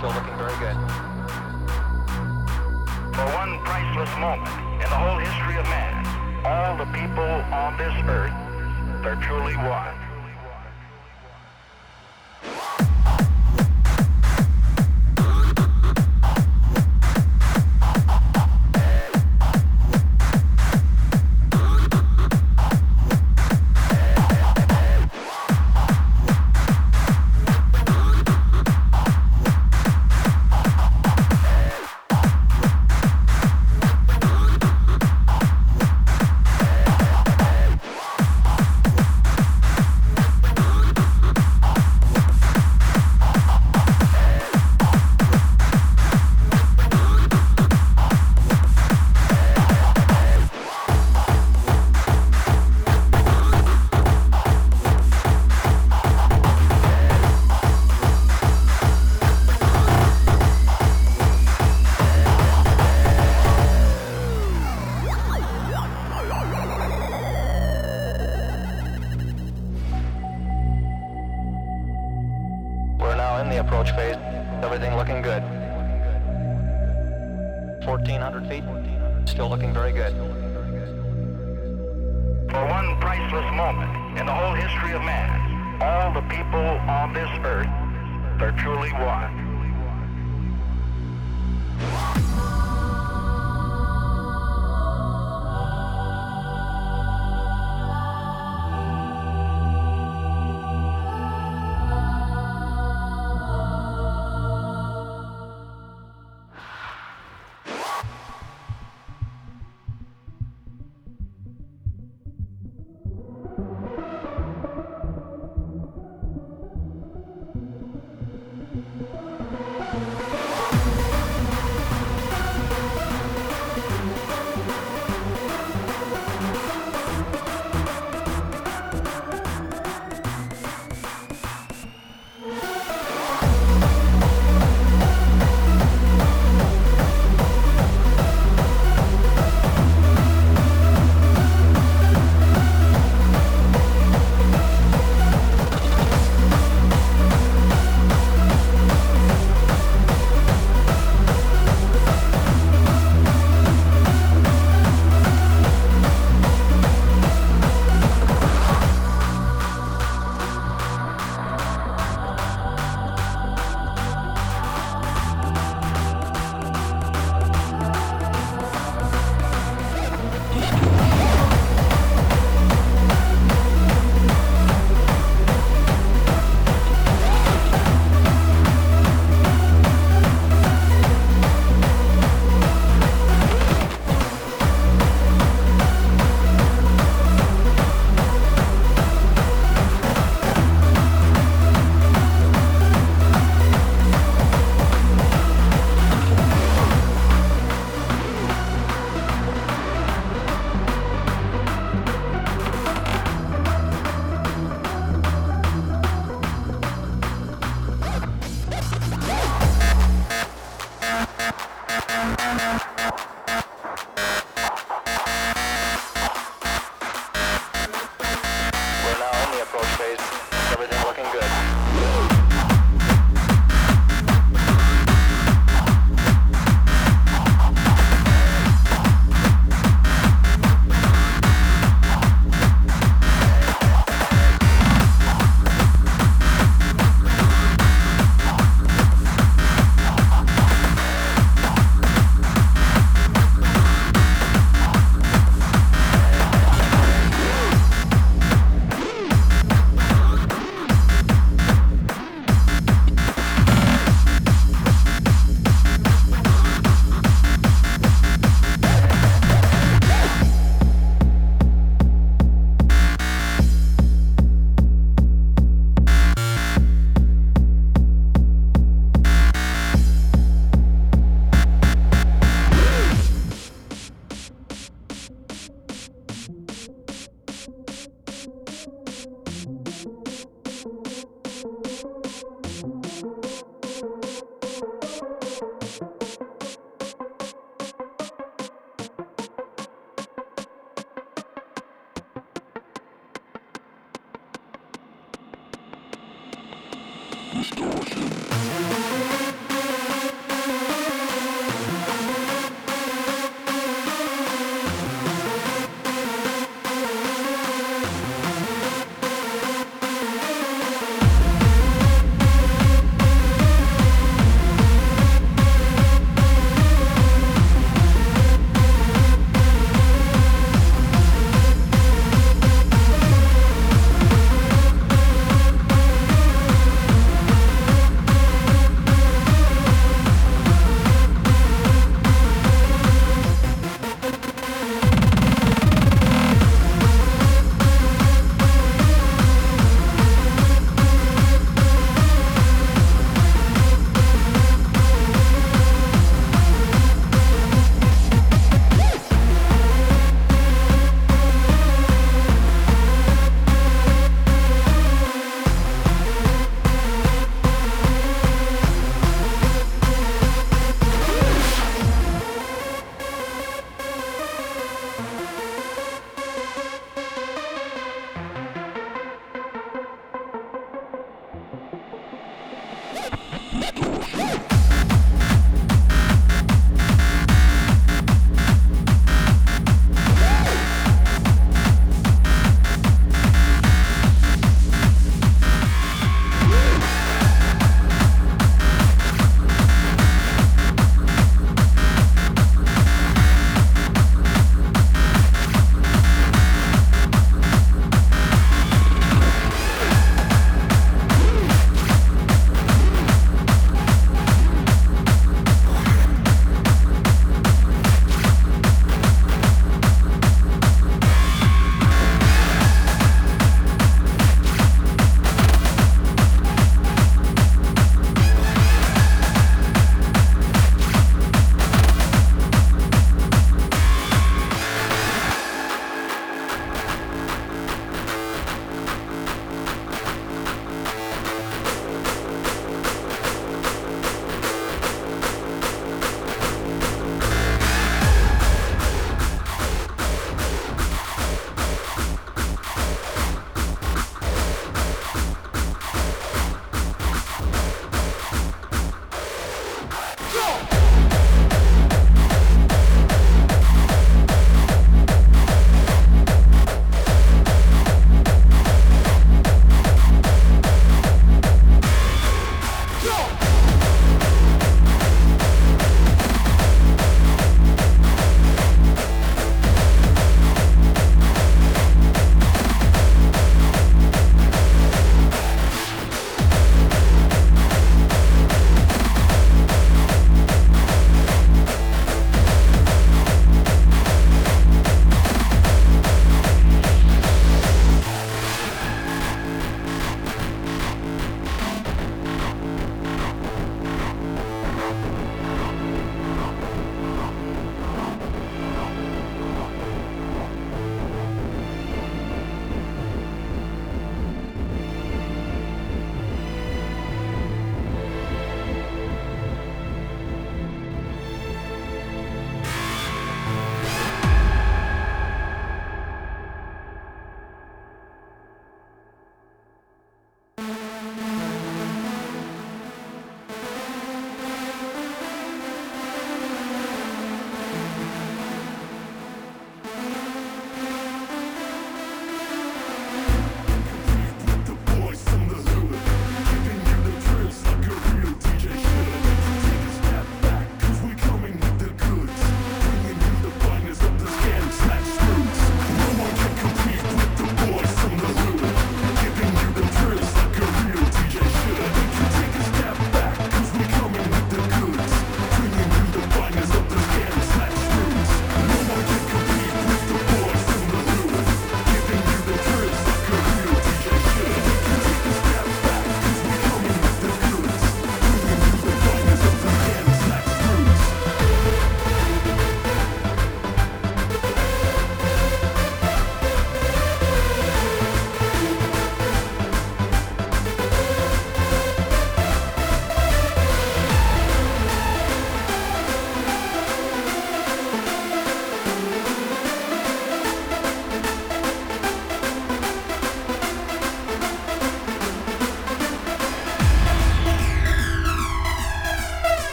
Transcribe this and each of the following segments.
Still looking very good. For one priceless moment in the whole history of man, all the people on this earth are truly one.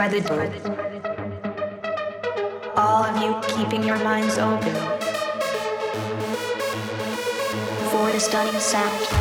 By the dark. All of you keeping your minds open for the stunning sound.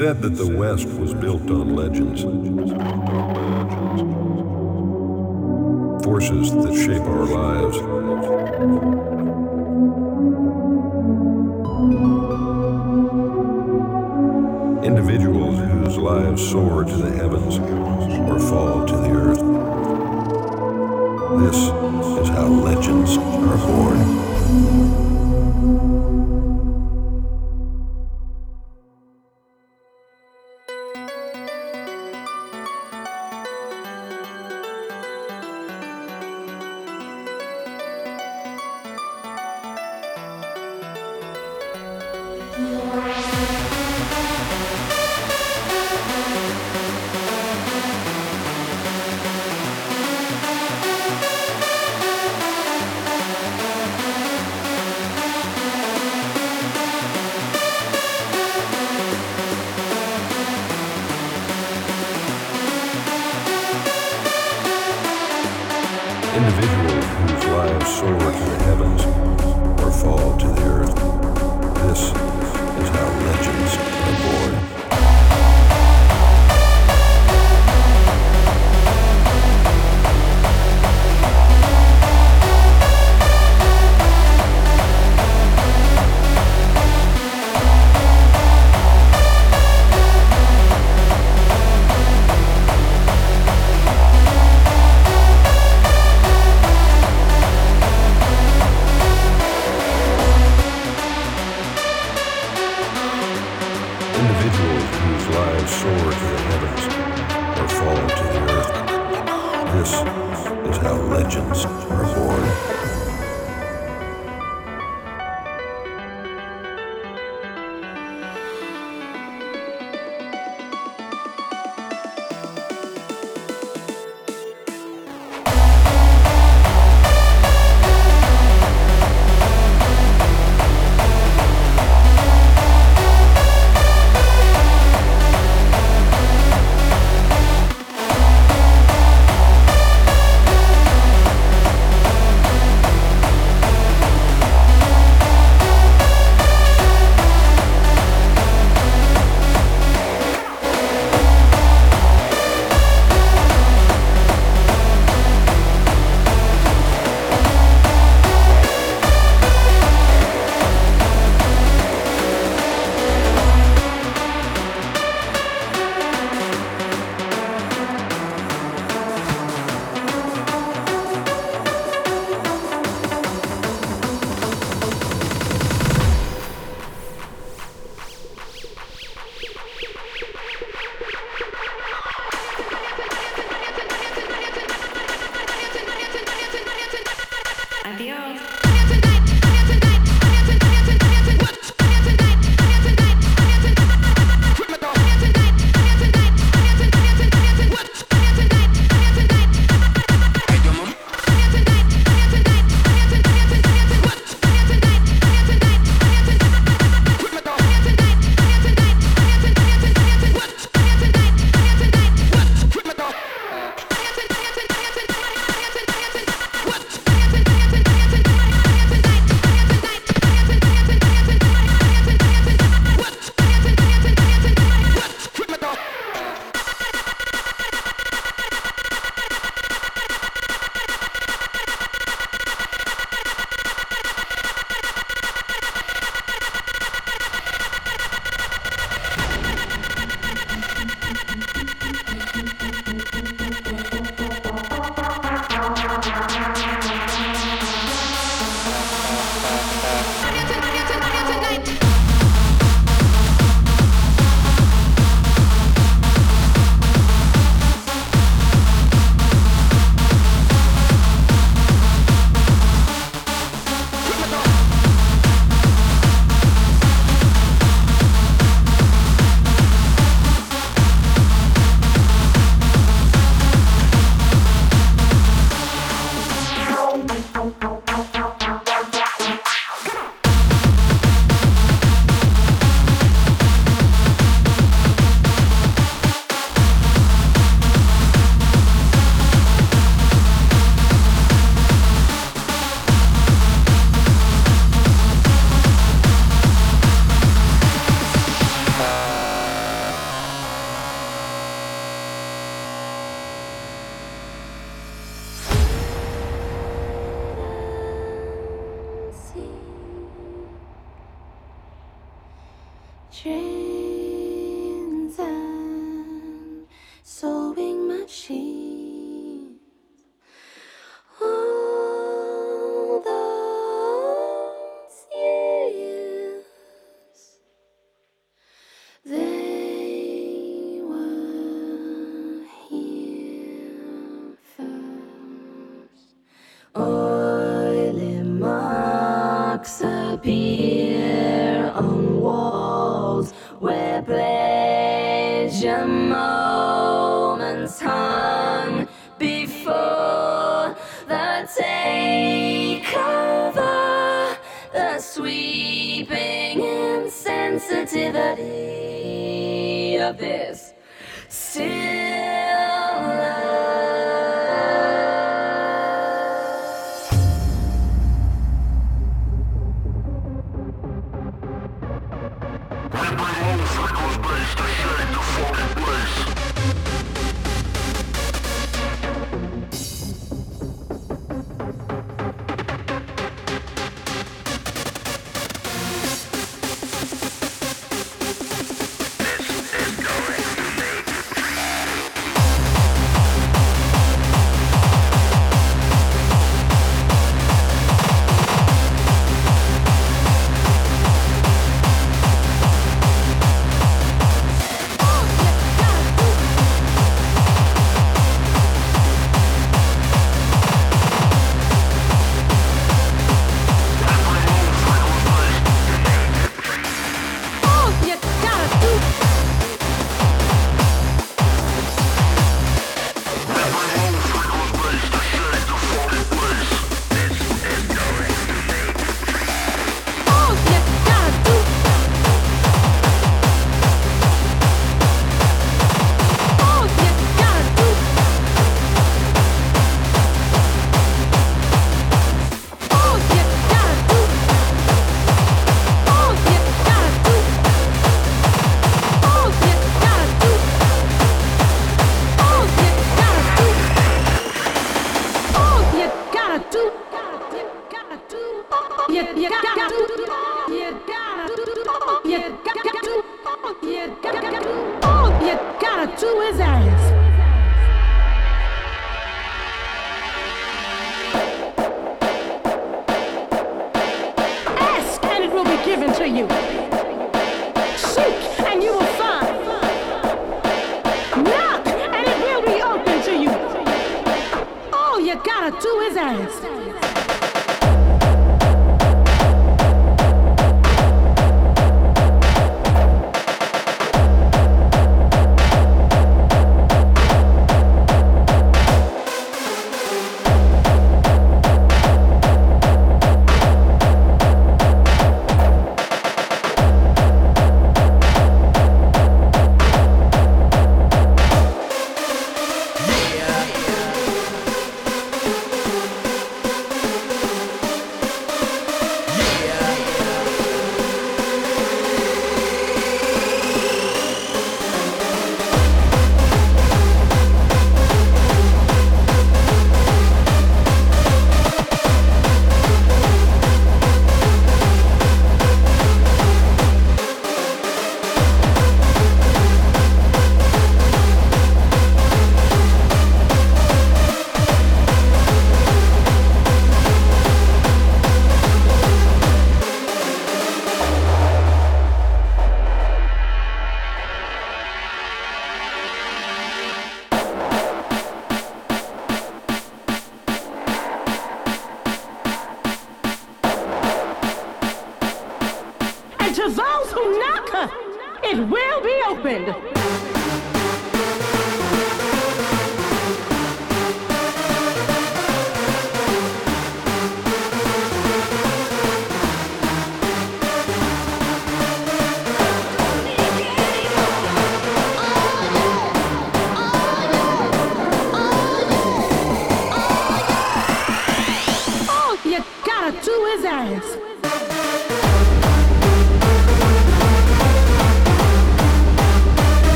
said that the West was built on legends. Forces that shape our lives. Individuals whose lives soar to the heavens.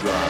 drive.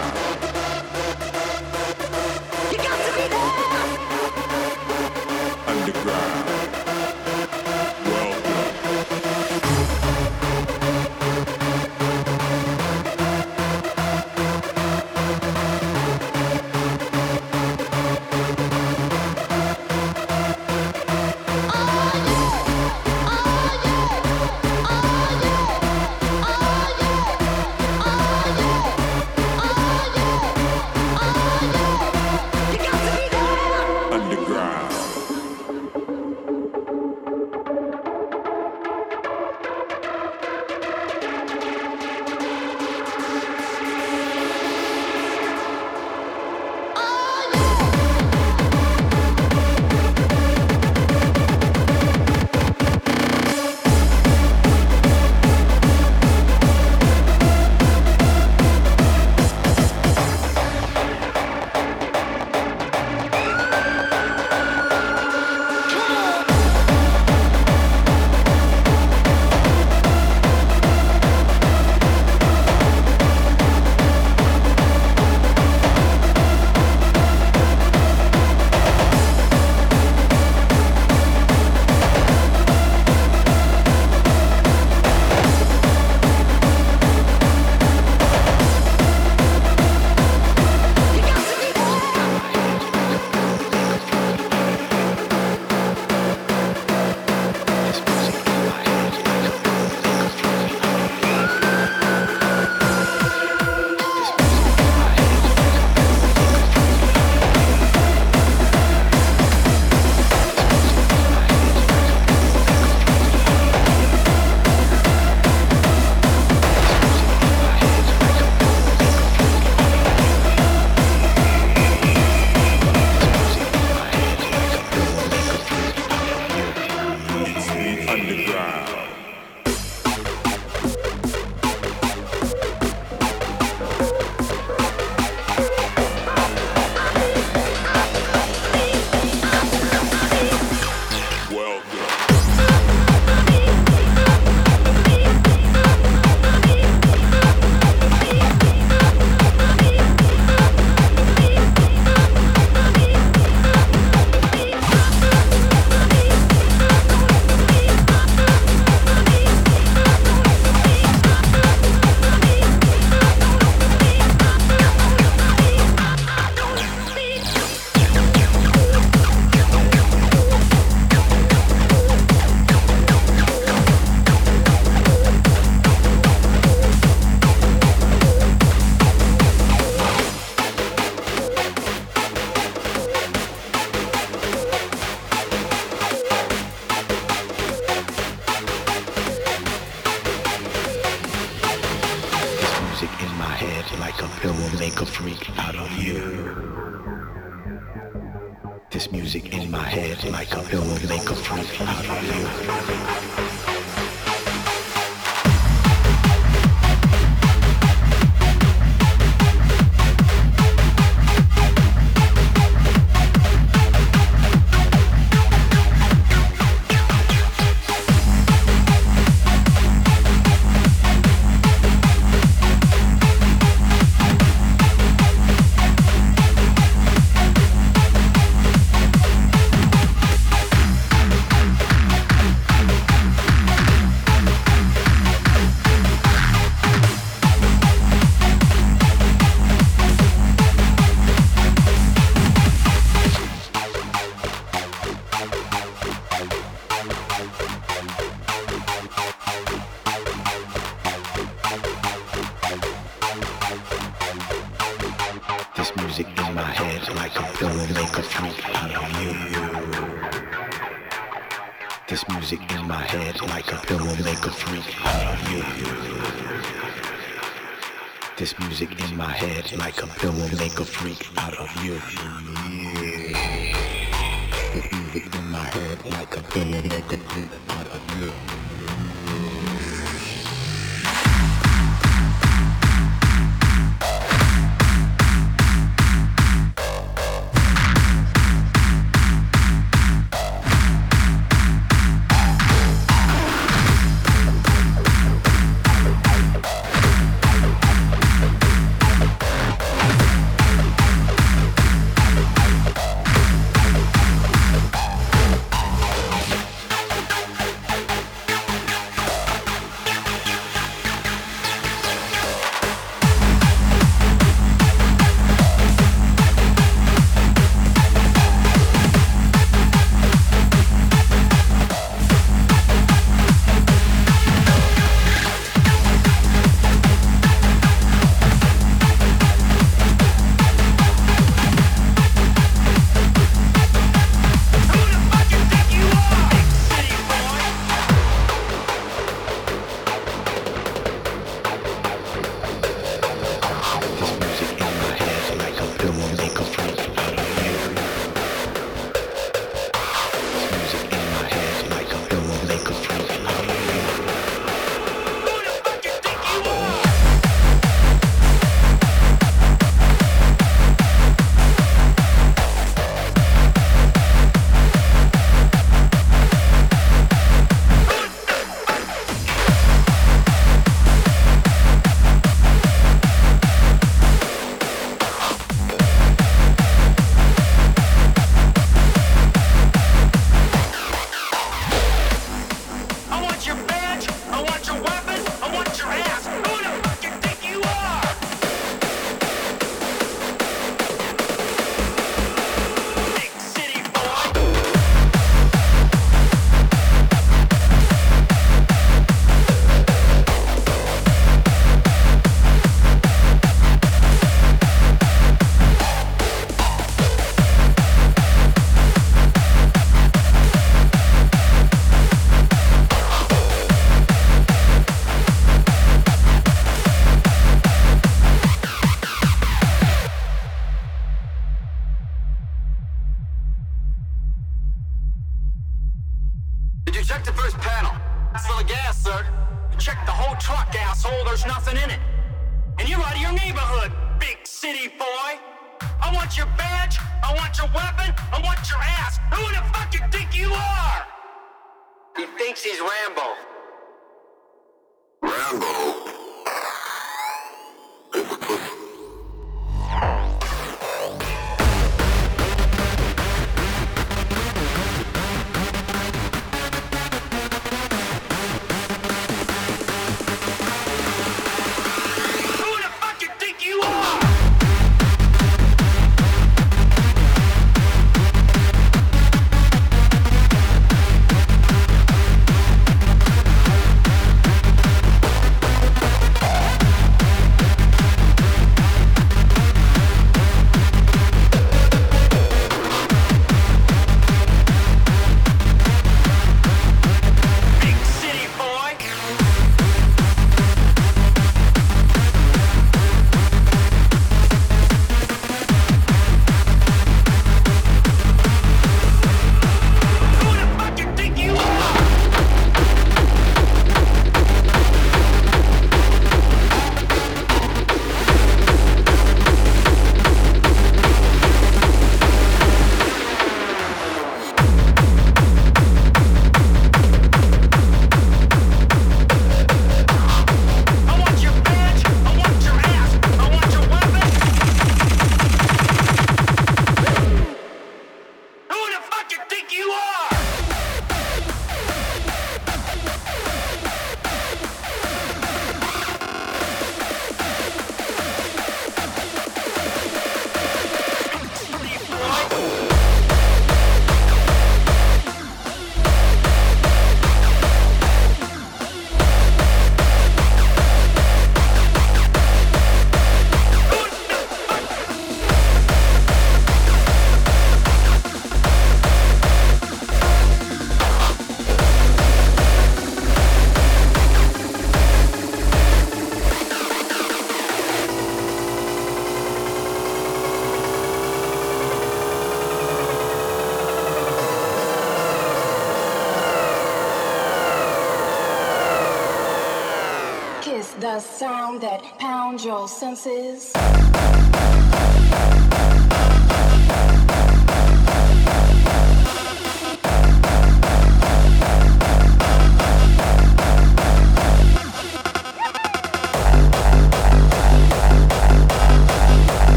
The sound that pounds your senses.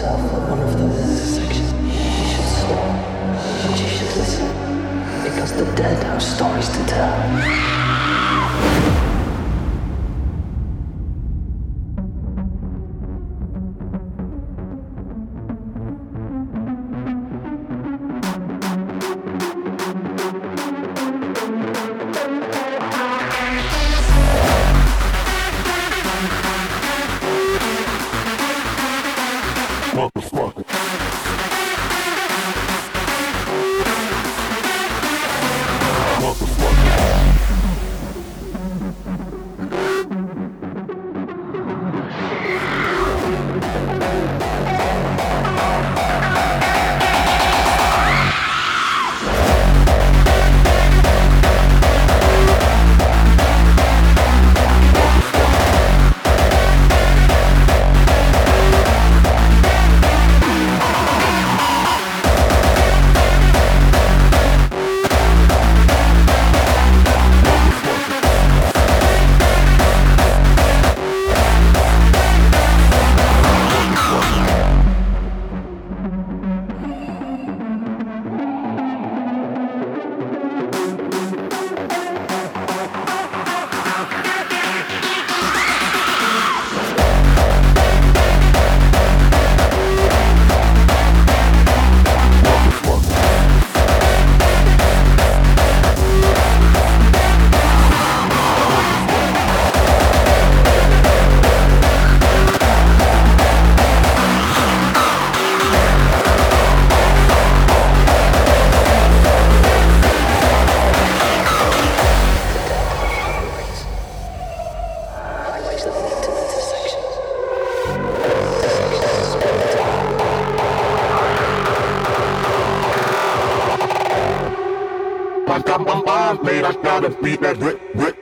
yourself one of them is a section. You should stop. But you should listen. Because the dead have stories to tell. bam, bam, bam, bam, made. I gotta beat that rip, rip.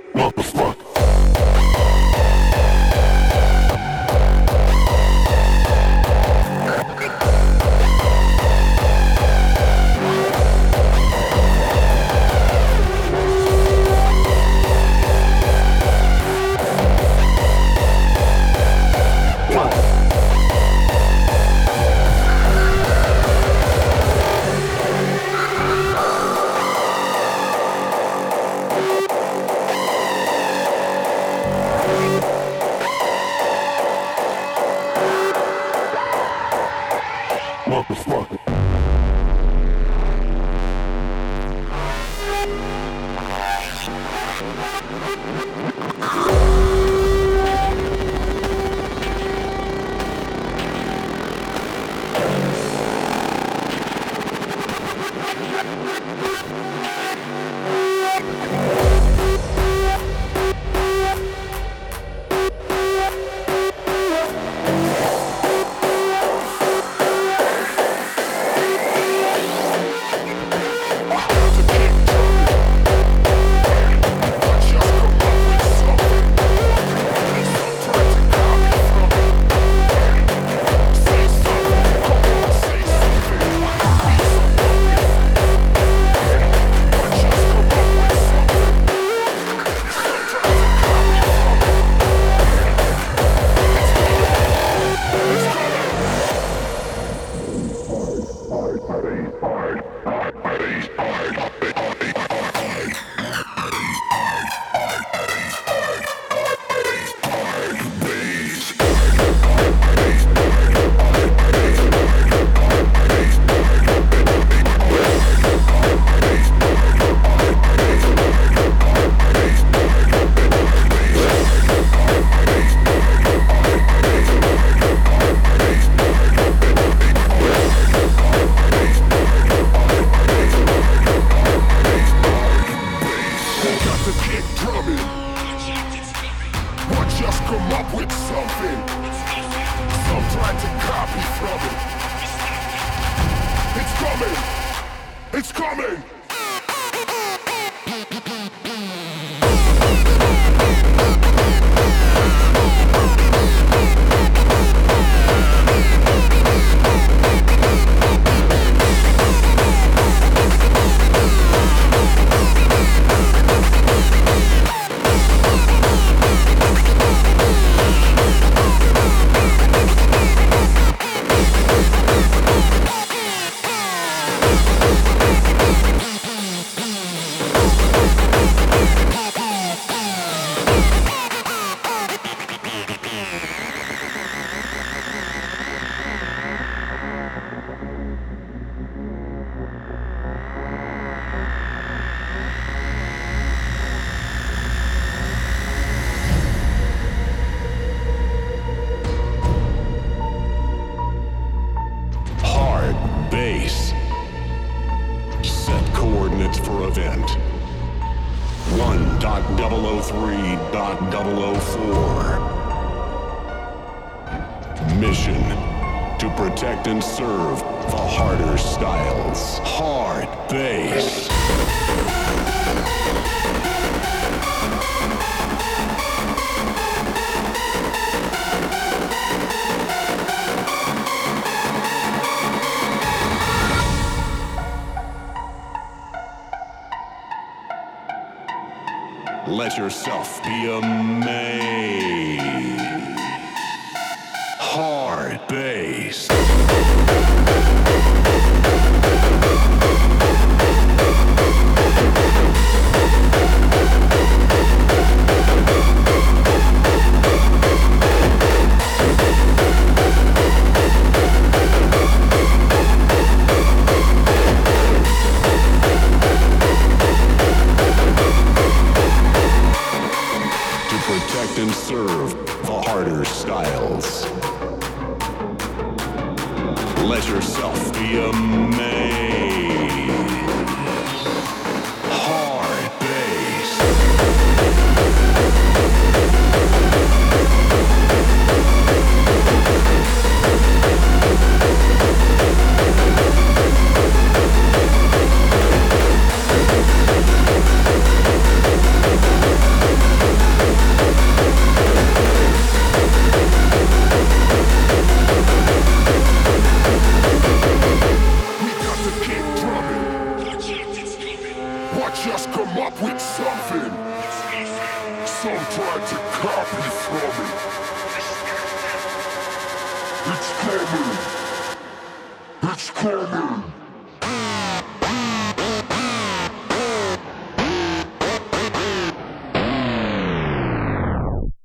serve the harder styles. Hard bass. Let yourself be amazed.